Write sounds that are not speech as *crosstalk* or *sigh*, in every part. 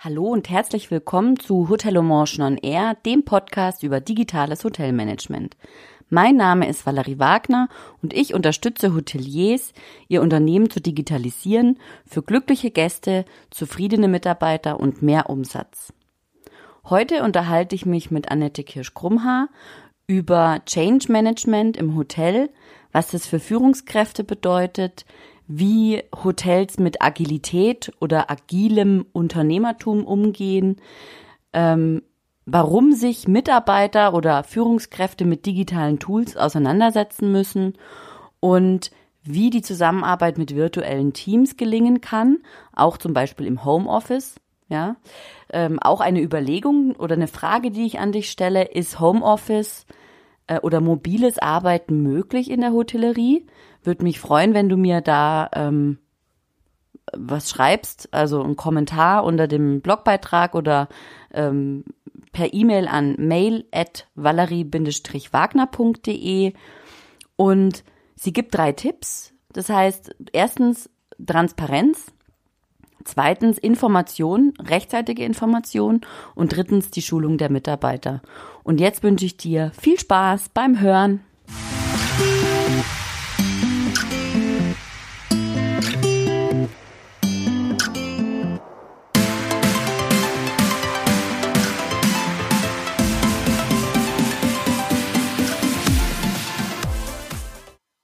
Hallo und herzlich willkommen zu Hotel Hotelomotion on Air, dem Podcast über digitales Hotelmanagement. Mein Name ist Valerie Wagner und ich unterstütze Hoteliers, ihr Unternehmen zu digitalisieren für glückliche Gäste, zufriedene Mitarbeiter und mehr Umsatz. Heute unterhalte ich mich mit Annette Kirsch-Krumhaar über Change Management im Hotel, was das für Führungskräfte bedeutet, wie Hotels mit Agilität oder agilem Unternehmertum umgehen, ähm, warum sich Mitarbeiter oder Führungskräfte mit digitalen Tools auseinandersetzen müssen und wie die Zusammenarbeit mit virtuellen Teams gelingen kann, auch zum Beispiel im Homeoffice. Ja, ähm, auch eine Überlegung oder eine Frage, die ich an dich stelle, ist Homeoffice äh, oder mobiles Arbeiten möglich in der Hotellerie? Würde mich freuen, wenn du mir da ähm, was schreibst, also einen Kommentar unter dem Blogbeitrag oder ähm, per E-Mail an mail at valerie-wagner.de und sie gibt drei Tipps. Das heißt, erstens Transparenz, zweitens Information, rechtzeitige Information und drittens die Schulung der Mitarbeiter. Und jetzt wünsche ich dir viel Spaß beim Hören.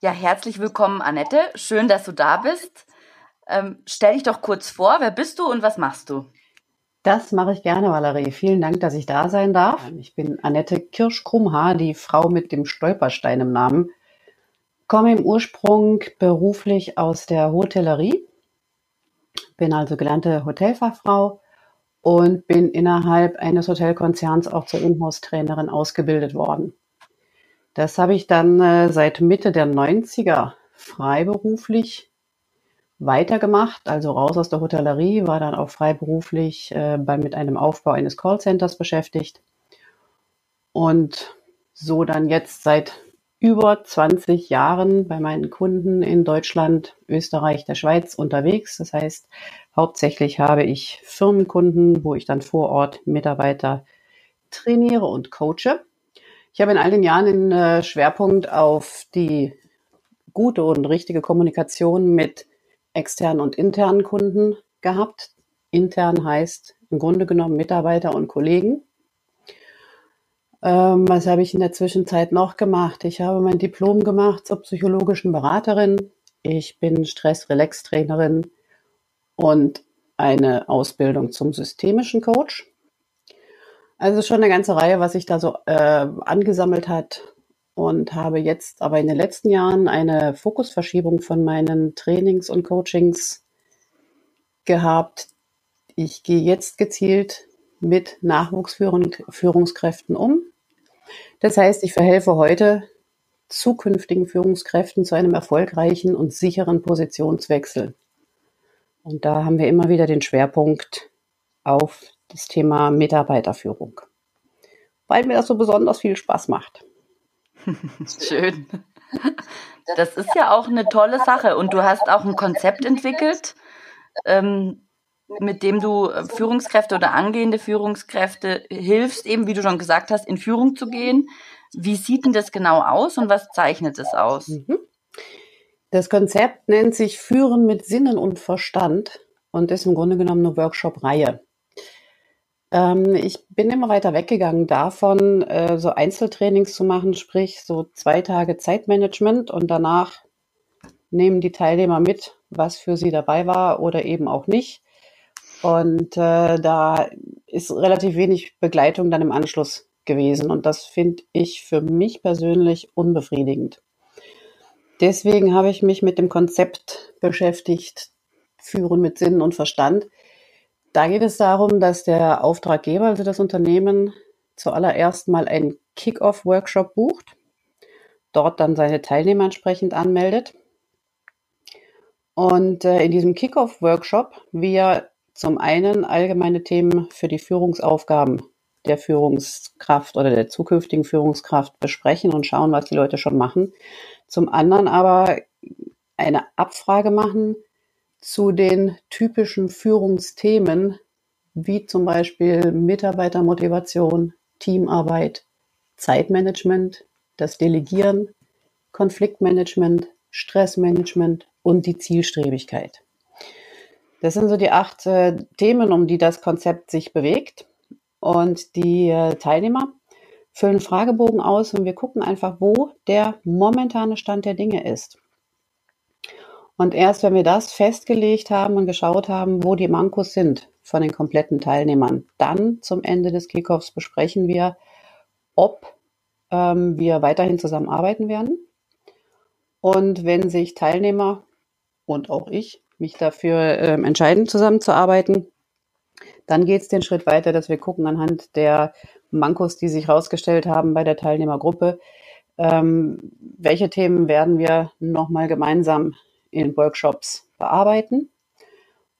Ja, herzlich willkommen, Annette. Schön, dass du da bist. Ähm, stell dich doch kurz vor, wer bist du und was machst du? Das mache ich gerne, Valerie. Vielen Dank, dass ich da sein darf. Ich bin Annette Kirsch-Krumhaar, die Frau mit dem Stolperstein im Namen. Komme im Ursprung beruflich aus der Hotellerie, bin also gelernte Hotelfachfrau und bin innerhalb eines Hotelkonzerns auch zur Inhouse-Trainerin ausgebildet worden. Das habe ich dann äh, seit Mitte der 90er freiberuflich weitergemacht, also raus aus der Hotellerie, war dann auch freiberuflich äh, bei, mit einem Aufbau eines Callcenters beschäftigt und so dann jetzt seit über 20 Jahren bei meinen Kunden in Deutschland, Österreich, der Schweiz unterwegs. Das heißt, hauptsächlich habe ich Firmenkunden, wo ich dann vor Ort Mitarbeiter trainiere und coache. Ich habe in all den Jahren den äh, Schwerpunkt auf die gute und richtige Kommunikation mit externen und internen Kunden gehabt. Intern heißt im Grunde genommen Mitarbeiter und Kollegen. Ähm, was habe ich in der Zwischenzeit noch gemacht? Ich habe mein Diplom gemacht zur psychologischen Beraterin. Ich bin Stress-Relax-Trainerin und eine Ausbildung zum systemischen Coach. Also schon eine ganze Reihe, was sich da so äh, angesammelt hat und habe jetzt aber in den letzten Jahren eine Fokusverschiebung von meinen Trainings und Coachings gehabt. Ich gehe jetzt gezielt mit Nachwuchsführungskräften um. Das heißt, ich verhelfe heute zukünftigen Führungskräften zu einem erfolgreichen und sicheren Positionswechsel. Und da haben wir immer wieder den Schwerpunkt auf das Thema Mitarbeiterführung, weil mir das so besonders viel Spaß macht. Schön. Das ist ja auch eine tolle Sache und du hast auch ein Konzept entwickelt, ähm, mit dem du äh, Führungskräfte oder angehende Führungskräfte hilfst, eben wie du schon gesagt hast, in Führung zu gehen. Wie sieht denn das genau aus und was zeichnet es aus? Mhm. Das Konzept nennt sich Führen mit Sinnen und Verstand und ist im Grunde genommen eine Workshop-Reihe. Ähm, ich bin immer weiter weggegangen davon, äh, so Einzeltrainings zu machen, sprich so zwei Tage Zeitmanagement und danach nehmen die Teilnehmer mit, was für sie dabei war oder eben auch nicht. Und äh, da ist relativ wenig Begleitung dann im Anschluss gewesen. Und das finde ich für mich persönlich unbefriedigend. Deswegen habe ich mich mit dem Konzept beschäftigt, Führen mit Sinn und Verstand, da geht es darum, dass der Auftraggeber, also das Unternehmen, zuallererst mal einen Kick-Off-Workshop bucht, dort dann seine Teilnehmer entsprechend anmeldet. Und äh, in diesem Kick-Off-Workshop wir zum einen allgemeine Themen für die Führungsaufgaben der Führungskraft oder der zukünftigen Führungskraft besprechen und schauen, was die Leute schon machen. Zum anderen aber eine Abfrage machen, zu den typischen Führungsthemen, wie zum Beispiel Mitarbeitermotivation, Teamarbeit, Zeitmanagement, das Delegieren, Konfliktmanagement, Stressmanagement und die Zielstrebigkeit. Das sind so die acht äh, Themen, um die das Konzept sich bewegt. Und die äh, Teilnehmer füllen Fragebogen aus und wir gucken einfach, wo der momentane Stand der Dinge ist. Und erst wenn wir das festgelegt haben und geschaut haben, wo die Mankos sind von den kompletten Teilnehmern, dann zum Ende des Kickoffs besprechen wir, ob ähm, wir weiterhin zusammenarbeiten werden. Und wenn sich Teilnehmer und auch ich mich dafür ähm, entscheiden, zusammenzuarbeiten, dann geht es den Schritt weiter, dass wir gucken anhand der Mankos, die sich herausgestellt haben bei der Teilnehmergruppe, ähm, welche Themen werden wir nochmal gemeinsam in Workshops bearbeiten.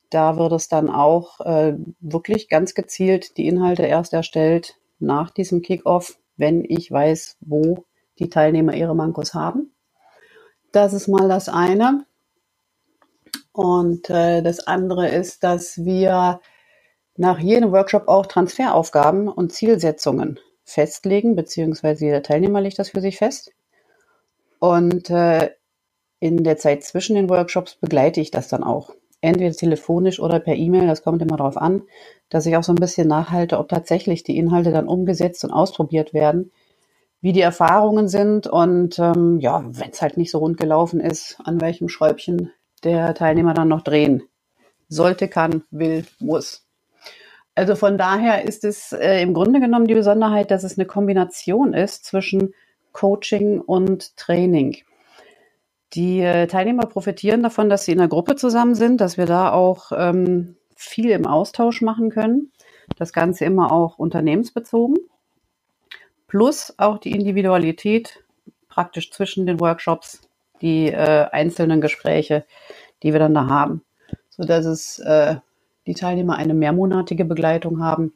Da wird es dann auch äh, wirklich ganz gezielt die Inhalte erst erstellt nach diesem Kickoff, wenn ich weiß, wo die Teilnehmer ihre Mankos haben. Das ist mal das eine. Und äh, das andere ist, dass wir nach jedem Workshop auch Transferaufgaben und Zielsetzungen festlegen, beziehungsweise jeder Teilnehmer legt das für sich fest. Und äh, in der Zeit zwischen den Workshops begleite ich das dann auch. Entweder telefonisch oder per E-Mail, das kommt immer darauf an, dass ich auch so ein bisschen nachhalte, ob tatsächlich die Inhalte dann umgesetzt und ausprobiert werden, wie die Erfahrungen sind und ähm, ja, wenn es halt nicht so rund gelaufen ist, an welchem Schräubchen der Teilnehmer dann noch drehen sollte, kann, will, muss. Also von daher ist es äh, im Grunde genommen die Besonderheit, dass es eine Kombination ist zwischen Coaching und Training. Die äh, Teilnehmer profitieren davon, dass sie in einer Gruppe zusammen sind, dass wir da auch ähm, viel im Austausch machen können. Das Ganze immer auch unternehmensbezogen. Plus auch die Individualität praktisch zwischen den Workshops, die äh, einzelnen Gespräche, die wir dann da haben, so dass es äh, die Teilnehmer eine mehrmonatige Begleitung haben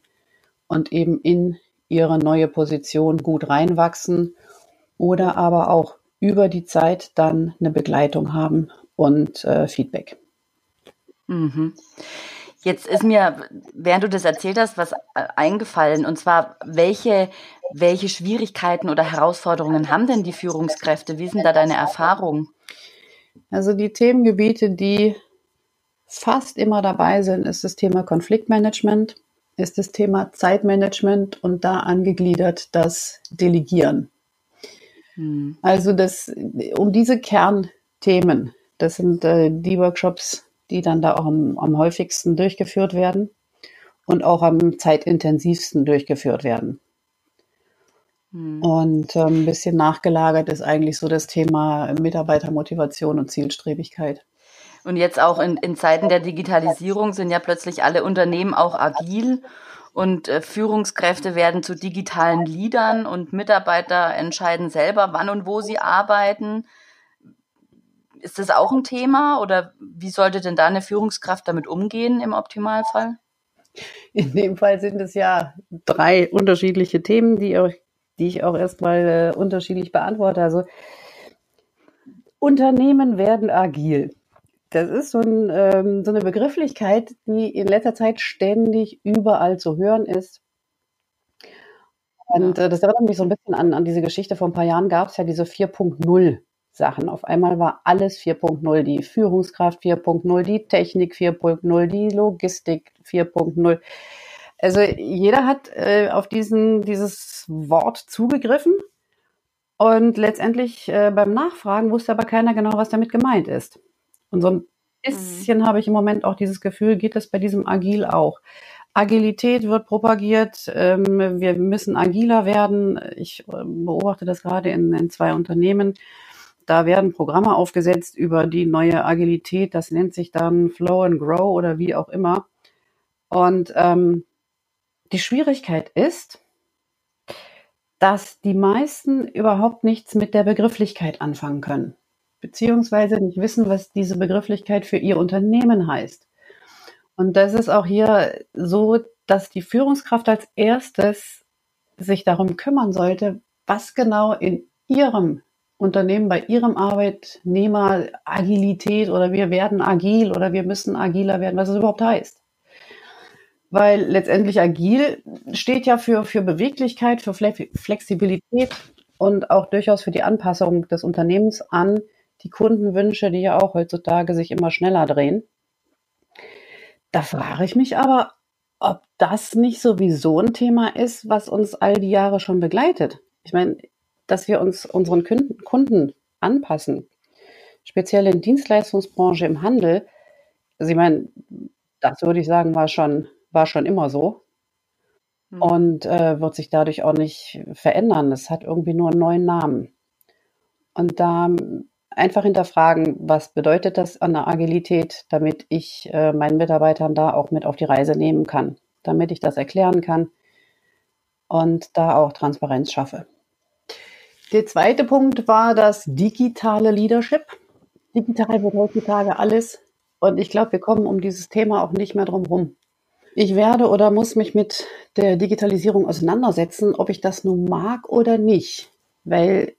und eben in ihre neue Position gut reinwachsen oder aber auch über die Zeit dann eine Begleitung haben und äh, Feedback. Mhm. Jetzt ist mir, während du das erzählt hast, was äh, eingefallen. Und zwar, welche, welche Schwierigkeiten oder Herausforderungen haben denn die Führungskräfte? Wie sind da deine Erfahrungen? Also die Themengebiete, die fast immer dabei sind, ist das Thema Konfliktmanagement, ist das Thema Zeitmanagement und da angegliedert das Delegieren. Hm. Also das, um diese Kernthemen, das sind äh, die Workshops, die dann da auch am, am häufigsten durchgeführt werden und auch am zeitintensivsten durchgeführt werden. Hm. Und ähm, ein bisschen nachgelagert ist eigentlich so das Thema Mitarbeitermotivation und Zielstrebigkeit. Und jetzt auch in, in Zeiten der Digitalisierung sind ja plötzlich alle Unternehmen auch agil und äh, Führungskräfte werden zu digitalen Leadern und Mitarbeiter entscheiden selber, wann und wo sie arbeiten. Ist das auch ein Thema oder wie sollte denn da eine Führungskraft damit umgehen im Optimalfall? In dem Fall sind es ja drei unterschiedliche Themen, die, die ich auch erstmal äh, unterschiedlich beantworte. Also Unternehmen werden agil. Das ist so, ein, ähm, so eine Begrifflichkeit, die in letzter Zeit ständig überall zu hören ist. Und äh, das erinnert mich so ein bisschen an, an diese Geschichte. Vor ein paar Jahren gab es ja diese 4.0 Sachen. Auf einmal war alles 4.0. Die Führungskraft 4.0, die Technik 4.0, die Logistik 4.0. Also jeder hat äh, auf diesen, dieses Wort zugegriffen und letztendlich äh, beim Nachfragen wusste aber keiner genau, was damit gemeint ist. Und so ein bisschen mhm. habe ich im Moment auch dieses Gefühl, geht das bei diesem Agil auch. Agilität wird propagiert, ähm, wir müssen agiler werden. Ich äh, beobachte das gerade in, in zwei Unternehmen. Da werden Programme aufgesetzt über die neue Agilität. Das nennt sich dann Flow and Grow oder wie auch immer. Und ähm, die Schwierigkeit ist, dass die meisten überhaupt nichts mit der Begrifflichkeit anfangen können beziehungsweise nicht wissen, was diese Begrifflichkeit für ihr Unternehmen heißt. Und das ist auch hier so, dass die Führungskraft als erstes sich darum kümmern sollte, was genau in ihrem Unternehmen, bei ihrem Arbeitnehmer Agilität oder wir werden agil oder wir müssen agiler werden, was es überhaupt heißt. weil letztendlich agil steht ja für, für Beweglichkeit, für Flexibilität und auch durchaus für die Anpassung des Unternehmens an die Kundenwünsche, die ja auch heutzutage sich immer schneller drehen. Da frage ich mich aber, ob das nicht sowieso ein Thema ist, was uns all die Jahre schon begleitet. Ich meine, dass wir uns unseren Kunden anpassen, speziell in Dienstleistungsbranche im Handel. Also ich meine, das würde ich sagen, war schon, war schon immer so mhm. und äh, wird sich dadurch auch nicht verändern. Es hat irgendwie nur einen neuen Namen. Und da einfach hinterfragen, was bedeutet das an der Agilität, damit ich äh, meinen Mitarbeitern da auch mit auf die Reise nehmen kann, damit ich das erklären kann und da auch Transparenz schaffe. Der zweite Punkt war das digitale Leadership. Digital wird heutzutage alles und ich glaube, wir kommen um dieses Thema auch nicht mehr drum herum. Ich werde oder muss mich mit der Digitalisierung auseinandersetzen, ob ich das nun mag oder nicht, weil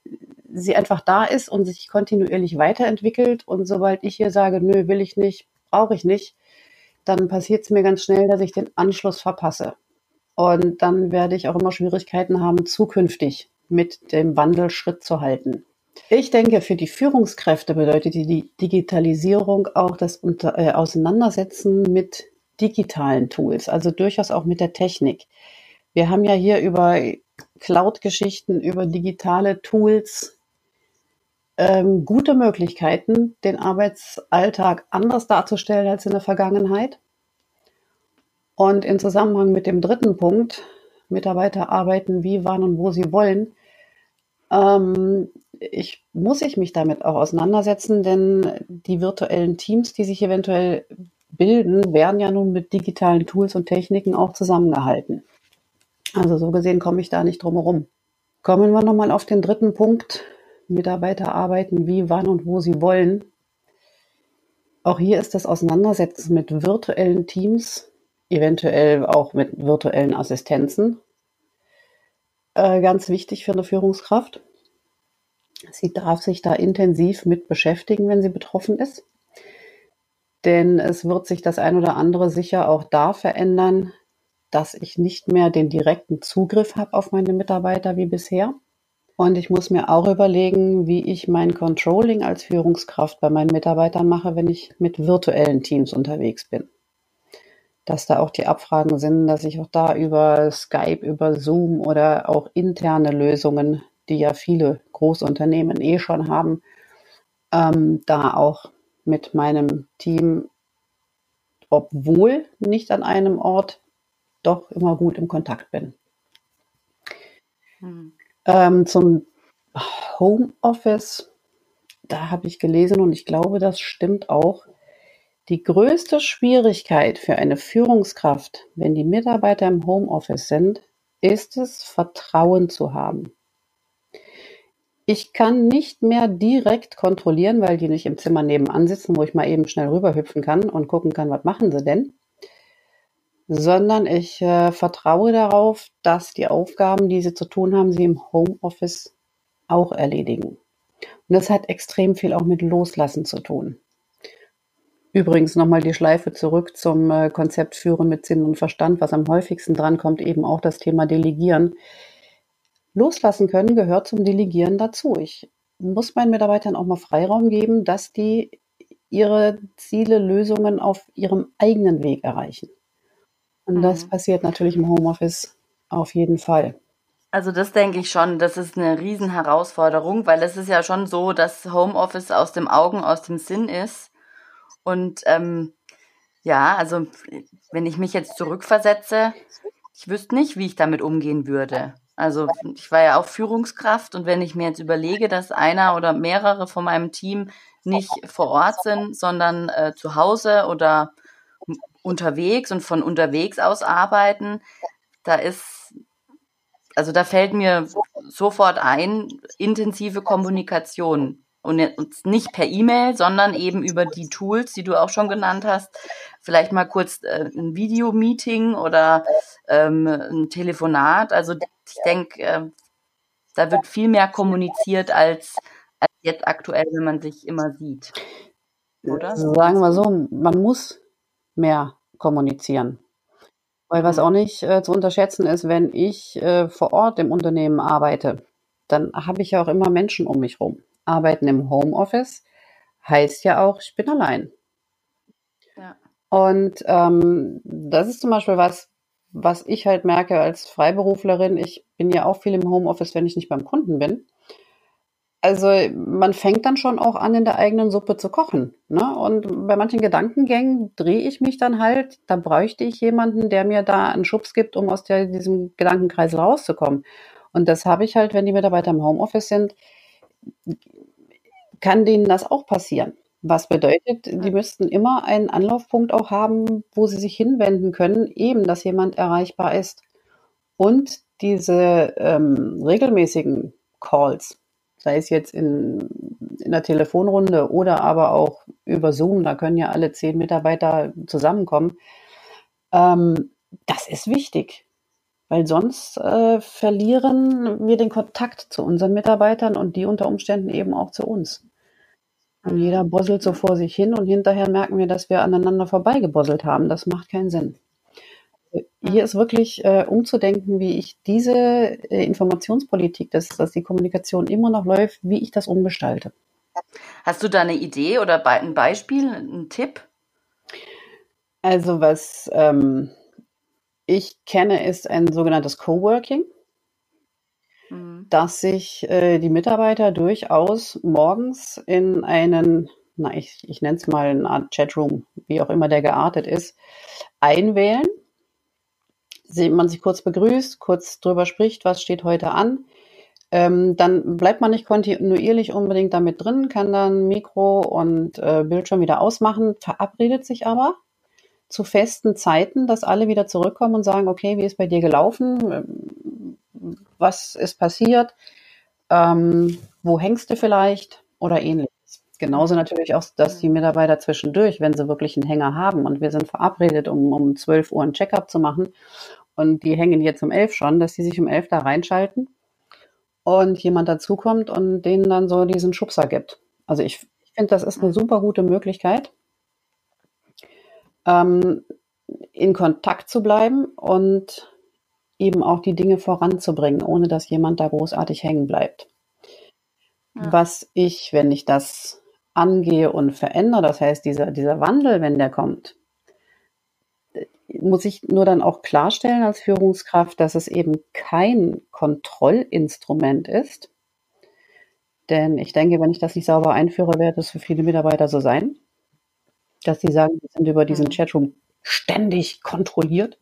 sie einfach da ist und sich kontinuierlich weiterentwickelt. Und sobald ich hier sage, nö, will ich nicht, brauche ich nicht, dann passiert es mir ganz schnell, dass ich den Anschluss verpasse. Und dann werde ich auch immer Schwierigkeiten haben, zukünftig mit dem Wandel Schritt zu halten. Ich denke, für die Führungskräfte bedeutet die Digitalisierung auch das Unter äh, Auseinandersetzen mit digitalen Tools, also durchaus auch mit der Technik. Wir haben ja hier über Cloud-Geschichten, über digitale Tools ähm, gute Möglichkeiten, den Arbeitsalltag anders darzustellen als in der Vergangenheit. Und in Zusammenhang mit dem dritten Punkt, Mitarbeiter arbeiten wie, wann und wo sie wollen, ähm, ich, muss ich mich damit auch auseinandersetzen, denn die virtuellen Teams, die sich eventuell bilden, werden ja nun mit digitalen Tools und Techniken auch zusammengehalten. Also so gesehen komme ich da nicht drum herum. Kommen wir nochmal auf den dritten Punkt, Mitarbeiter arbeiten wie, wann und wo sie wollen. Auch hier ist das Auseinandersetzen mit virtuellen Teams, eventuell auch mit virtuellen Assistenzen, äh, ganz wichtig für eine Führungskraft. Sie darf sich da intensiv mit beschäftigen, wenn sie betroffen ist. Denn es wird sich das ein oder andere sicher auch da verändern, dass ich nicht mehr den direkten Zugriff habe auf meine Mitarbeiter wie bisher. Und ich muss mir auch überlegen, wie ich mein Controlling als Führungskraft bei meinen Mitarbeitern mache, wenn ich mit virtuellen Teams unterwegs bin. Dass da auch die Abfragen sind, dass ich auch da über Skype, über Zoom oder auch interne Lösungen, die ja viele Großunternehmen eh schon haben, ähm, da auch mit meinem Team, obwohl nicht an einem Ort, doch immer gut im Kontakt bin. Hm. Ähm, zum Homeoffice, da habe ich gelesen und ich glaube, das stimmt auch. Die größte Schwierigkeit für eine Führungskraft, wenn die Mitarbeiter im Homeoffice sind, ist es, Vertrauen zu haben. Ich kann nicht mehr direkt kontrollieren, weil die nicht im Zimmer nebenan sitzen, wo ich mal eben schnell rüberhüpfen kann und gucken kann, was machen sie denn sondern ich äh, vertraue darauf, dass die Aufgaben, die sie zu tun haben, sie im Homeoffice auch erledigen. Und das hat extrem viel auch mit Loslassen zu tun. Übrigens nochmal die Schleife zurück zum äh, Konzept Führen mit Sinn und Verstand, was am häufigsten drankommt, eben auch das Thema Delegieren. Loslassen können gehört zum Delegieren dazu. Ich muss meinen Mitarbeitern auch mal Freiraum geben, dass die ihre Ziele, Lösungen auf ihrem eigenen Weg erreichen. Und das mhm. passiert natürlich im Homeoffice auf jeden Fall. Also das denke ich schon, das ist eine Riesenherausforderung, weil es ist ja schon so, dass Homeoffice aus dem Augen, aus dem Sinn ist. Und ähm, ja, also wenn ich mich jetzt zurückversetze, ich wüsste nicht, wie ich damit umgehen würde. Also ich war ja auch Führungskraft und wenn ich mir jetzt überlege, dass einer oder mehrere von meinem Team nicht vor Ort sind, sondern äh, zu Hause oder unterwegs und von unterwegs aus arbeiten, da ist, also da fällt mir sofort ein, intensive Kommunikation. Und nicht per E-Mail, sondern eben über die Tools, die du auch schon genannt hast. Vielleicht mal kurz äh, ein Videomeeting oder ähm, ein Telefonat. Also ich denke, äh, da wird viel mehr kommuniziert als, als jetzt aktuell, wenn man sich immer sieht. Oder? Sagen wir so, man muss mehr kommunizieren. Weil was auch nicht äh, zu unterschätzen ist, wenn ich äh, vor Ort im Unternehmen arbeite, dann habe ich ja auch immer Menschen um mich rum. Arbeiten im Homeoffice heißt ja auch, ich bin allein. Ja. Und ähm, das ist zum Beispiel was, was ich halt merke als Freiberuflerin. Ich bin ja auch viel im Homeoffice, wenn ich nicht beim Kunden bin. Also man fängt dann schon auch an, in der eigenen Suppe zu kochen. Ne? Und bei manchen Gedankengängen drehe ich mich dann halt, da bräuchte ich jemanden, der mir da einen Schubs gibt, um aus der, diesem Gedankenkreis rauszukommen. Und das habe ich halt, wenn die Mitarbeiter im Homeoffice sind, kann denen das auch passieren. Was bedeutet, die müssten immer einen Anlaufpunkt auch haben, wo sie sich hinwenden können, eben, dass jemand erreichbar ist. Und diese ähm, regelmäßigen Calls, sei es jetzt in, in der Telefonrunde oder aber auch über Zoom, da können ja alle zehn Mitarbeiter zusammenkommen, ähm, das ist wichtig, weil sonst äh, verlieren wir den Kontakt zu unseren Mitarbeitern und die unter Umständen eben auch zu uns. Und jeder bosselt so vor sich hin und hinterher merken wir, dass wir aneinander vorbeigebosselt haben. Das macht keinen Sinn. Hier ist wirklich äh, umzudenken, wie ich diese äh, Informationspolitik, dass, dass die Kommunikation immer noch läuft, wie ich das umgestalte. Hast du da eine Idee oder ein Beispiel, einen Tipp? Also was ähm, ich kenne, ist ein sogenanntes Coworking. Mhm. dass sich äh, die Mitarbeiter durchaus morgens in einen, na, ich, ich nenne es mal eine Art Chatroom, wie auch immer der geartet ist, einwählen. Man sich kurz begrüßt, kurz drüber spricht, was steht heute an. Ähm, dann bleibt man nicht kontinuierlich unbedingt damit drin, kann dann Mikro und äh, Bildschirm wieder ausmachen, verabredet sich aber zu festen Zeiten, dass alle wieder zurückkommen und sagen, okay, wie ist bei dir gelaufen? was ist passiert, ähm, wo hängst du vielleicht oder ähnliches. Genauso natürlich auch, dass die Mitarbeiter zwischendurch, wenn sie wirklich einen Hänger haben und wir sind verabredet, um, um 12 Uhr ein Check-up zu machen und die hängen jetzt um 11 schon, dass die sich um 11 da reinschalten und jemand dazukommt und denen dann so diesen Schubser gibt. Also ich, ich finde, das ist eine super gute Möglichkeit, ähm, in Kontakt zu bleiben und eben auch die Dinge voranzubringen, ohne dass jemand da großartig hängen bleibt. Ja. Was ich, wenn ich das angehe und verändere, das heißt, dieser, dieser Wandel, wenn der kommt, muss ich nur dann auch klarstellen als Führungskraft, dass es eben kein Kontrollinstrument ist. Denn ich denke, wenn ich das nicht sauber einführe, wird es für viele Mitarbeiter so sein, dass sie sagen, wir sind über diesen mhm. Chatroom ständig kontrolliert.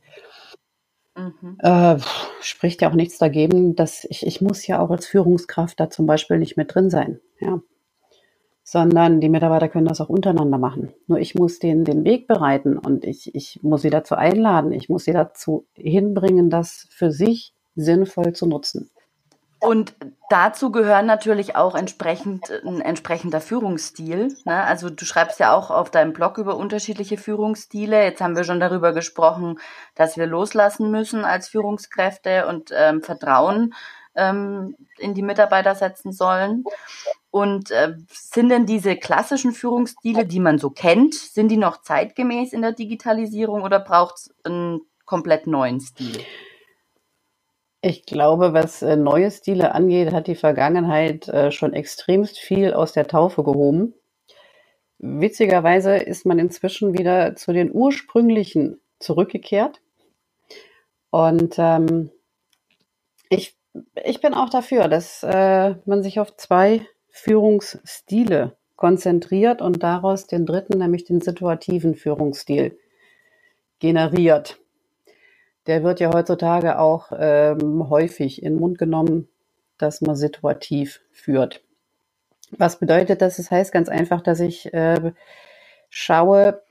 Mhm. Äh, spricht ja auch nichts dagegen, dass ich, ich muss ja auch als Führungskraft da zum Beispiel nicht mit drin sein, ja. Sondern die Mitarbeiter können das auch untereinander machen. Nur ich muss denen den Weg bereiten und ich, ich muss sie dazu einladen, ich muss sie dazu hinbringen, das für sich sinnvoll zu nutzen. Und dazu gehören natürlich auch entsprechend ein entsprechender Führungsstil. Ne? Also du schreibst ja auch auf deinem Blog über unterschiedliche Führungsstile. Jetzt haben wir schon darüber gesprochen, dass wir loslassen müssen als Führungskräfte und ähm, Vertrauen ähm, in die Mitarbeiter setzen sollen. Und äh, sind denn diese klassischen Führungsstile, die man so kennt, sind die noch zeitgemäß in der Digitalisierung oder braucht es einen komplett neuen Stil? Ich glaube, was äh, neue Stile angeht, hat die Vergangenheit äh, schon extremst viel aus der Taufe gehoben. Witzigerweise ist man inzwischen wieder zu den ursprünglichen zurückgekehrt. Und ähm, ich, ich bin auch dafür, dass äh, man sich auf zwei Führungsstile konzentriert und daraus den dritten, nämlich den situativen Führungsstil, generiert der wird ja heutzutage auch ähm, häufig in den Mund genommen, dass man situativ führt. Was bedeutet das? Das heißt ganz einfach, dass ich äh, schaue,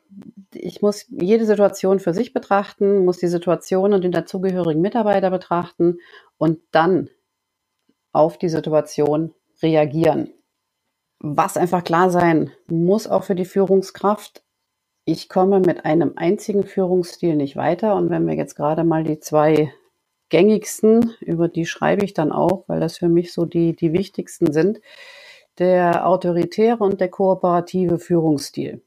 ich muss jede Situation für sich betrachten, muss die Situation und den dazugehörigen Mitarbeiter betrachten und dann auf die Situation reagieren. Was einfach klar sein muss auch für die Führungskraft, ich komme mit einem einzigen Führungsstil nicht weiter. Und wenn wir jetzt gerade mal die zwei gängigsten, über die schreibe ich dann auch, weil das für mich so die, die wichtigsten sind, der autoritäre und der kooperative Führungsstil.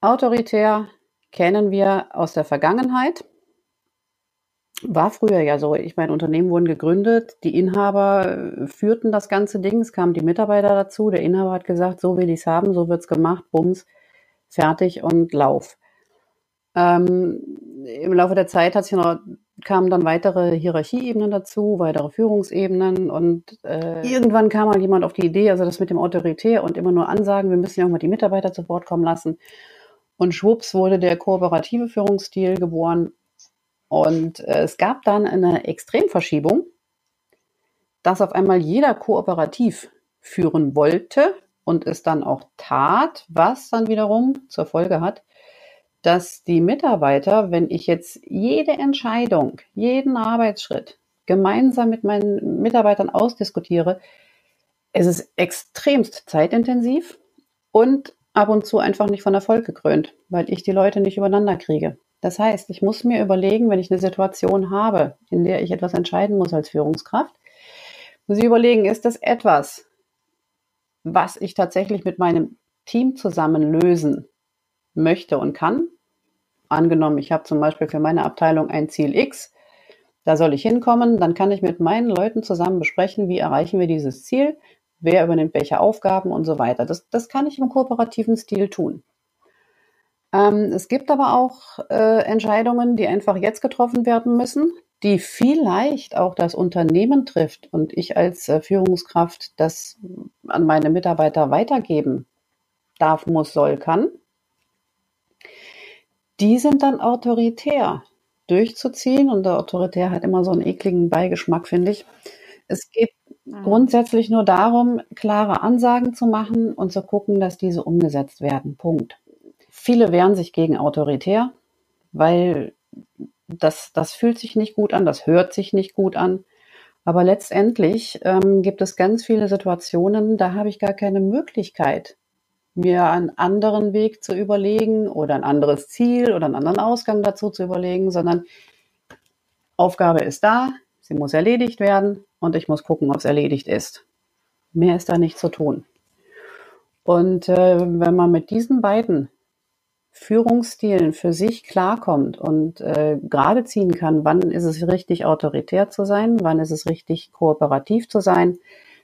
Autoritär kennen wir aus der Vergangenheit. War früher ja so. Ich meine, Unternehmen wurden gegründet, die Inhaber führten das ganze Ding, es kamen die Mitarbeiter dazu, der Inhaber hat gesagt, so will ich es haben, so wird es gemacht, bums, fertig und lauf. Ähm, Im Laufe der Zeit hat sich noch, kamen dann weitere Hierarchieebenen dazu, weitere Führungsebenen und äh, irgendwann kam mal jemand auf die Idee, also das mit dem Autoritär und immer nur Ansagen, wir müssen ja auch mal die Mitarbeiter zu Wort kommen lassen. Und schwupps wurde der kooperative Führungsstil geboren. Und äh, es gab dann eine Extremverschiebung, dass auf einmal jeder kooperativ führen wollte und es dann auch tat, was dann wiederum zur Folge hat, dass die Mitarbeiter, wenn ich jetzt jede Entscheidung, jeden Arbeitsschritt gemeinsam mit meinen Mitarbeitern ausdiskutiere, es ist extremst zeitintensiv und ab und zu einfach nicht von Erfolg gekrönt, weil ich die Leute nicht übereinander kriege. Das heißt, ich muss mir überlegen, wenn ich eine Situation habe, in der ich etwas entscheiden muss als Führungskraft, muss ich überlegen, ist das etwas, was ich tatsächlich mit meinem Team zusammen lösen möchte und kann? Angenommen, ich habe zum Beispiel für meine Abteilung ein Ziel X, da soll ich hinkommen, dann kann ich mit meinen Leuten zusammen besprechen, wie erreichen wir dieses Ziel, wer übernimmt welche Aufgaben und so weiter. Das, das kann ich im kooperativen Stil tun. Ähm, es gibt aber auch äh, Entscheidungen, die einfach jetzt getroffen werden müssen, die vielleicht auch das Unternehmen trifft und ich als äh, Führungskraft das an meine Mitarbeiter weitergeben darf, muss, soll, kann. Die sind dann autoritär durchzuziehen und der Autoritär hat immer so einen ekligen Beigeschmack, finde ich. Es geht mhm. grundsätzlich nur darum, klare Ansagen zu machen und zu gucken, dass diese umgesetzt werden. Punkt. Viele wehren sich gegen autoritär, weil das, das fühlt sich nicht gut an, das hört sich nicht gut an. Aber letztendlich ähm, gibt es ganz viele Situationen, da habe ich gar keine Möglichkeit, mir einen anderen Weg zu überlegen oder ein anderes Ziel oder einen anderen Ausgang dazu zu überlegen, sondern Aufgabe ist da, sie muss erledigt werden und ich muss gucken, ob es erledigt ist. Mehr ist da nicht zu tun. Und äh, wenn man mit diesen beiden Führungsstilen für sich klarkommt und äh, gerade ziehen kann, wann ist es richtig autoritär zu sein, wann ist es richtig kooperativ zu sein,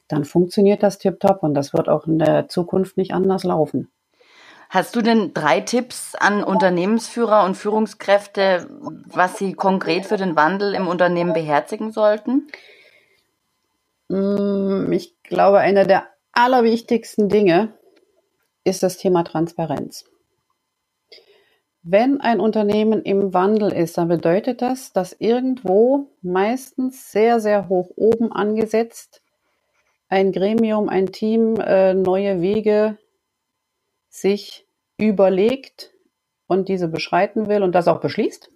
dann funktioniert das tiptop und das wird auch in der Zukunft nicht anders laufen. Hast du denn drei Tipps an Unternehmensführer und Führungskräfte, was sie konkret für den Wandel im Unternehmen beherzigen sollten? Mm, ich glaube, einer der allerwichtigsten Dinge ist das Thema Transparenz. Wenn ein Unternehmen im Wandel ist, dann bedeutet das, dass irgendwo meistens sehr, sehr hoch oben angesetzt ein Gremium, ein Team äh, neue Wege sich überlegt und diese beschreiten will und das auch beschließt.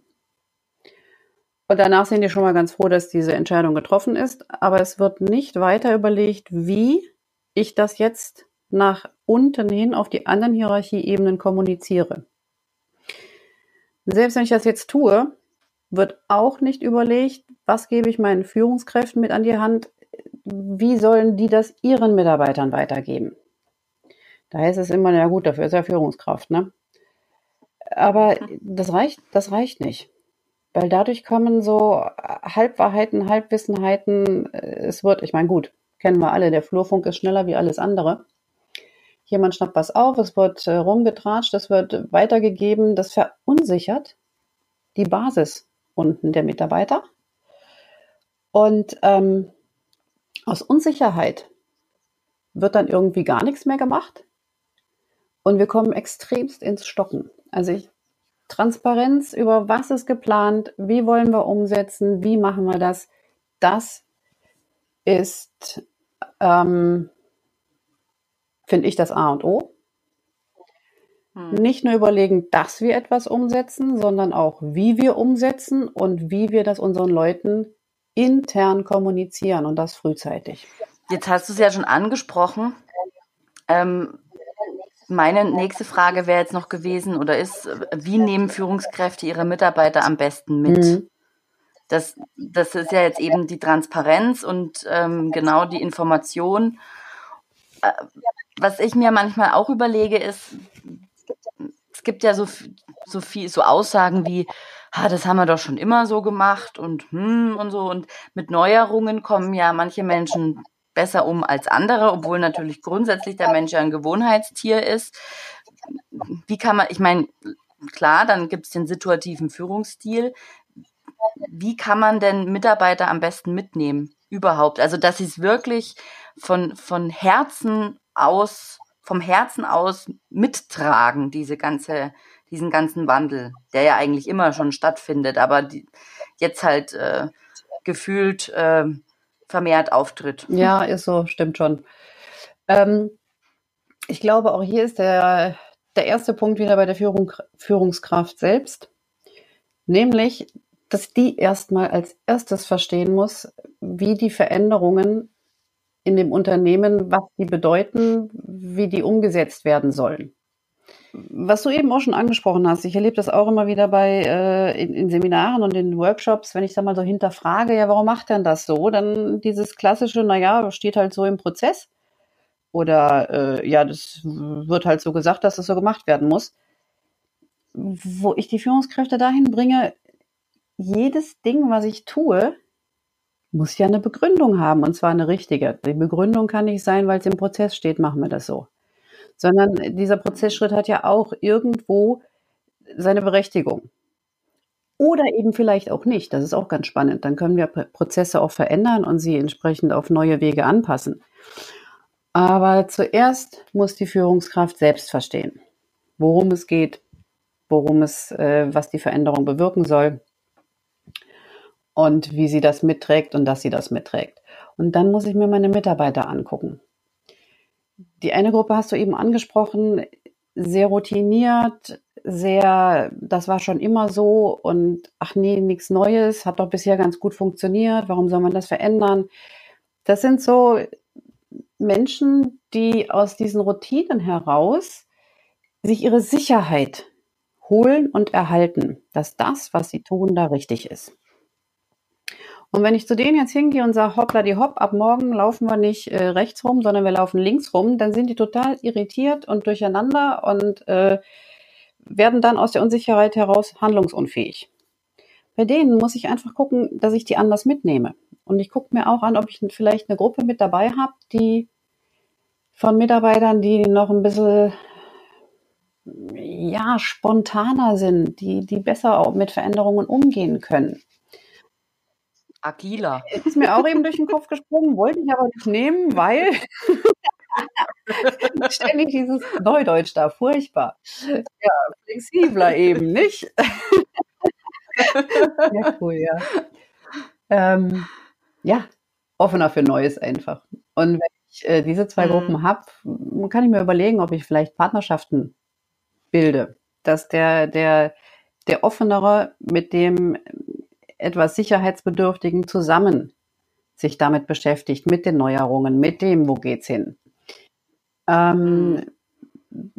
Und danach sind die schon mal ganz froh, dass diese Entscheidung getroffen ist. Aber es wird nicht weiter überlegt, wie ich das jetzt nach unten hin auf die anderen Hierarchieebenen kommuniziere. Selbst wenn ich das jetzt tue, wird auch nicht überlegt, was gebe ich meinen Führungskräften mit an die Hand, wie sollen die das ihren Mitarbeitern weitergeben. Da heißt es immer, ja gut, dafür ist er Führungskraft, ne? Aber das reicht, das reicht nicht. Weil dadurch kommen so Halbwahrheiten, Halbwissenheiten, es wird, ich meine, gut, kennen wir alle, der Flurfunk ist schneller wie alles andere jemand schnappt was auf, es wird äh, rumgetratscht, es wird weitergegeben, das verunsichert die Basis unten der Mitarbeiter. Und ähm, aus Unsicherheit wird dann irgendwie gar nichts mehr gemacht und wir kommen extremst ins Stocken. Also ich, Transparenz über was ist geplant, wie wollen wir umsetzen, wie machen wir das, das ist ähm, finde ich das A und O. Hm. Nicht nur überlegen, dass wir etwas umsetzen, sondern auch, wie wir umsetzen und wie wir das unseren Leuten intern kommunizieren und das frühzeitig. Jetzt hast du es ja schon angesprochen. Ähm, meine nächste Frage wäre jetzt noch gewesen oder ist, wie nehmen Führungskräfte ihre Mitarbeiter am besten mit? Mhm. Das, das ist ja jetzt eben die Transparenz und ähm, genau die Information. Äh, was ich mir manchmal auch überlege, ist, es gibt ja so, so viel, so Aussagen wie, ha, das haben wir doch schon immer so gemacht und hm und so. Und mit Neuerungen kommen ja manche Menschen besser um als andere, obwohl natürlich grundsätzlich der Mensch ja ein Gewohnheitstier ist. Wie kann man, ich meine, klar, dann gibt es den situativen Führungsstil. Wie kann man denn Mitarbeiter am besten mitnehmen? Überhaupt. Also, dass sie es wirklich von, von Herzen aus, vom Herzen aus mittragen, diese ganze, diesen ganzen Wandel, der ja eigentlich immer schon stattfindet, aber die, jetzt halt äh, gefühlt äh, vermehrt auftritt. Ja, ist so, stimmt schon. Ähm, ich glaube, auch hier ist der, der erste Punkt wieder bei der Führung, Führungskraft selbst, nämlich, dass die erstmal als erstes verstehen muss, wie die Veränderungen in dem Unternehmen, was die bedeuten, wie die umgesetzt werden sollen. Was du eben auch schon angesprochen hast, ich erlebe das auch immer wieder bei äh, in, in, Seminaren und in Workshops, wenn ich da mal so hinterfrage, ja, warum macht denn das so? Dann dieses klassische, naja, steht halt so im Prozess. Oder äh, ja, das wird halt so gesagt, dass das so gemacht werden muss. Wo ich die Führungskräfte dahin bringe, jedes Ding, was ich tue, muss ja eine Begründung haben, und zwar eine richtige. Die Begründung kann nicht sein, weil es im Prozess steht, machen wir das so sondern dieser Prozessschritt hat ja auch irgendwo seine Berechtigung. Oder eben vielleicht auch nicht. Das ist auch ganz spannend. Dann können wir Prozesse auch verändern und sie entsprechend auf neue Wege anpassen. Aber zuerst muss die Führungskraft selbst verstehen, worum es geht, worum es, äh, was die Veränderung bewirken soll und wie sie das mitträgt und dass sie das mitträgt. Und dann muss ich mir meine Mitarbeiter angucken. Die eine Gruppe hast du eben angesprochen, sehr routiniert, sehr, das war schon immer so und ach nee, nichts Neues, hat doch bisher ganz gut funktioniert, warum soll man das verändern? Das sind so Menschen, die aus diesen Routinen heraus sich ihre Sicherheit holen und erhalten, dass das, was sie tun, da richtig ist. Und wenn ich zu denen jetzt hingehe und sage, hoppla die hopp, ab morgen laufen wir nicht äh, rechts rum, sondern wir laufen links rum, dann sind die total irritiert und durcheinander und äh, werden dann aus der Unsicherheit heraus handlungsunfähig. Bei denen muss ich einfach gucken, dass ich die anders mitnehme. Und ich gucke mir auch an, ob ich vielleicht eine Gruppe mit dabei habe, die von Mitarbeitern, die noch ein bisschen ja, spontaner sind, die, die besser auch mit Veränderungen umgehen können. Agiler. Ist mir auch eben durch den Kopf gesprungen, wollte ich aber nicht nehmen, weil *laughs* ständig dieses Neudeutsch da, furchtbar. Ja, flexibler eben, nicht? *laughs* ja, cool, ja. Ähm, ja, offener für Neues einfach. Und wenn ich äh, diese zwei mhm. Gruppen habe, kann ich mir überlegen, ob ich vielleicht Partnerschaften bilde. Dass der, der, der offenere mit dem etwas Sicherheitsbedürftigen zusammen sich damit beschäftigt, mit den Neuerungen, mit dem, wo geht's hin. Ähm,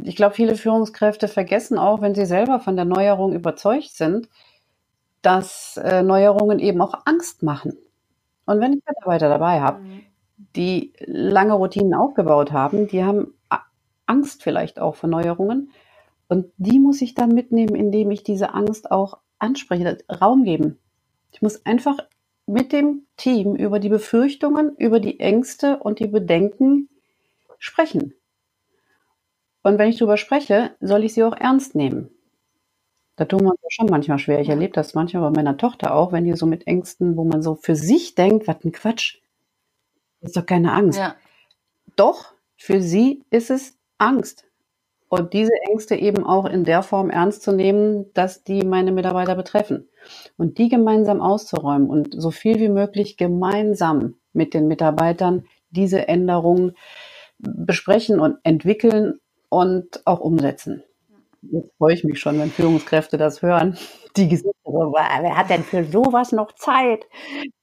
ich glaube, viele Führungskräfte vergessen auch, wenn sie selber von der Neuerung überzeugt sind, dass äh, Neuerungen eben auch Angst machen. Und wenn ich Mitarbeiter dabei habe, mhm. die lange Routinen aufgebaut haben, die haben Angst vielleicht auch vor Neuerungen. Und die muss ich dann mitnehmen, indem ich diese Angst auch anspreche, Raum geben. Ich muss einfach mit dem Team über die Befürchtungen, über die Ängste und die Bedenken sprechen. Und wenn ich darüber spreche, soll ich sie auch ernst nehmen. Da tun wir uns schon manchmal schwer. Ich erlebe das manchmal bei meiner Tochter auch, wenn die so mit Ängsten, wo man so für sich denkt, was ein Quatsch. Das ist doch keine Angst. Ja. Doch, für sie ist es Angst. Und diese Ängste eben auch in der Form ernst zu nehmen, dass die meine Mitarbeiter betreffen und die gemeinsam auszuräumen und so viel wie möglich gemeinsam mit den Mitarbeitern diese Änderungen besprechen und entwickeln und auch umsetzen. Jetzt freue ich mich schon, wenn Führungskräfte das hören. Die Gesichter so, wer hat denn für sowas noch Zeit?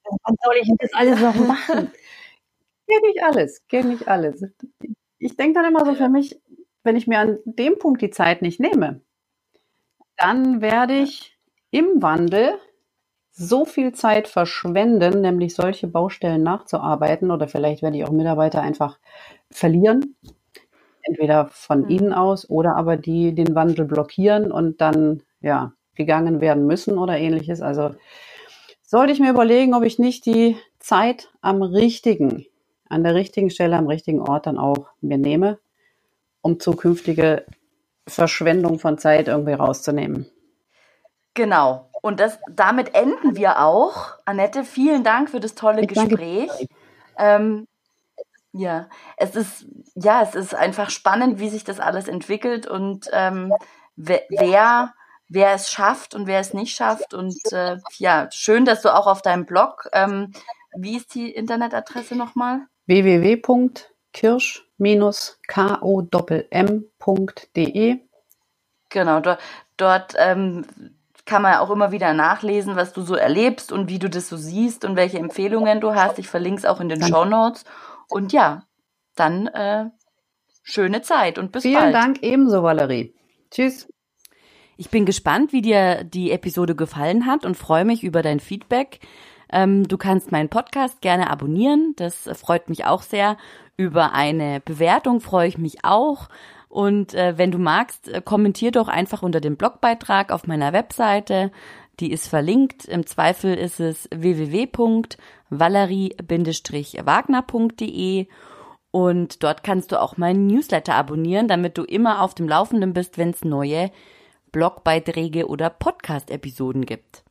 Wann soll ich denn das alles noch machen? *laughs* Geht nicht alles, geht nicht alles. Ich denke dann immer so für mich, wenn ich mir an dem Punkt die Zeit nicht nehme, dann werde ich im Wandel so viel Zeit verschwenden, nämlich solche Baustellen nachzuarbeiten oder vielleicht werde ich auch Mitarbeiter einfach verlieren, entweder von mhm. Ihnen aus oder aber die den Wandel blockieren und dann ja gegangen werden müssen oder ähnliches. Also sollte ich mir überlegen, ob ich nicht die Zeit am richtigen, an der richtigen Stelle, am richtigen Ort dann auch mir nehme, um zukünftige Verschwendung von Zeit irgendwie rauszunehmen. Genau. Und das, damit enden wir auch. Annette, vielen Dank für das tolle ich Gespräch. Ähm, ja, es ist, ja, es ist einfach spannend, wie sich das alles entwickelt und ähm, wer, wer es schafft und wer es nicht schafft. Und äh, ja, schön, dass du auch auf deinem Blog, ähm, wie ist die Internetadresse nochmal? www.kirsch-komm.de Genau, dort, dort ähm, kann man auch immer wieder nachlesen, was du so erlebst und wie du das so siehst und welche Empfehlungen du hast. Ich verlinke es auch in den Show Notes. Und ja, dann äh, schöne Zeit und bis Vielen bald. Vielen Dank ebenso, Valerie. Tschüss. Ich bin gespannt, wie dir die Episode gefallen hat und freue mich über dein Feedback. Ähm, du kannst meinen Podcast gerne abonnieren. Das freut mich auch sehr. Über eine Bewertung freue ich mich auch. Und äh, wenn du magst, äh, kommentier doch einfach unter dem Blogbeitrag auf meiner Webseite. Die ist verlinkt. Im Zweifel ist es www.valerie-wagner.de und dort kannst du auch meinen Newsletter abonnieren, damit du immer auf dem Laufenden bist, wenn es neue Blogbeiträge oder Podcast-Episoden gibt.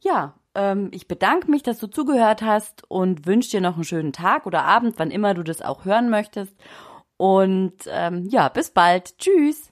Ja, ähm, ich bedanke mich, dass du zugehört hast und wünsche dir noch einen schönen Tag oder Abend, wann immer du das auch hören möchtest. Und ähm, ja, bis bald. Tschüss.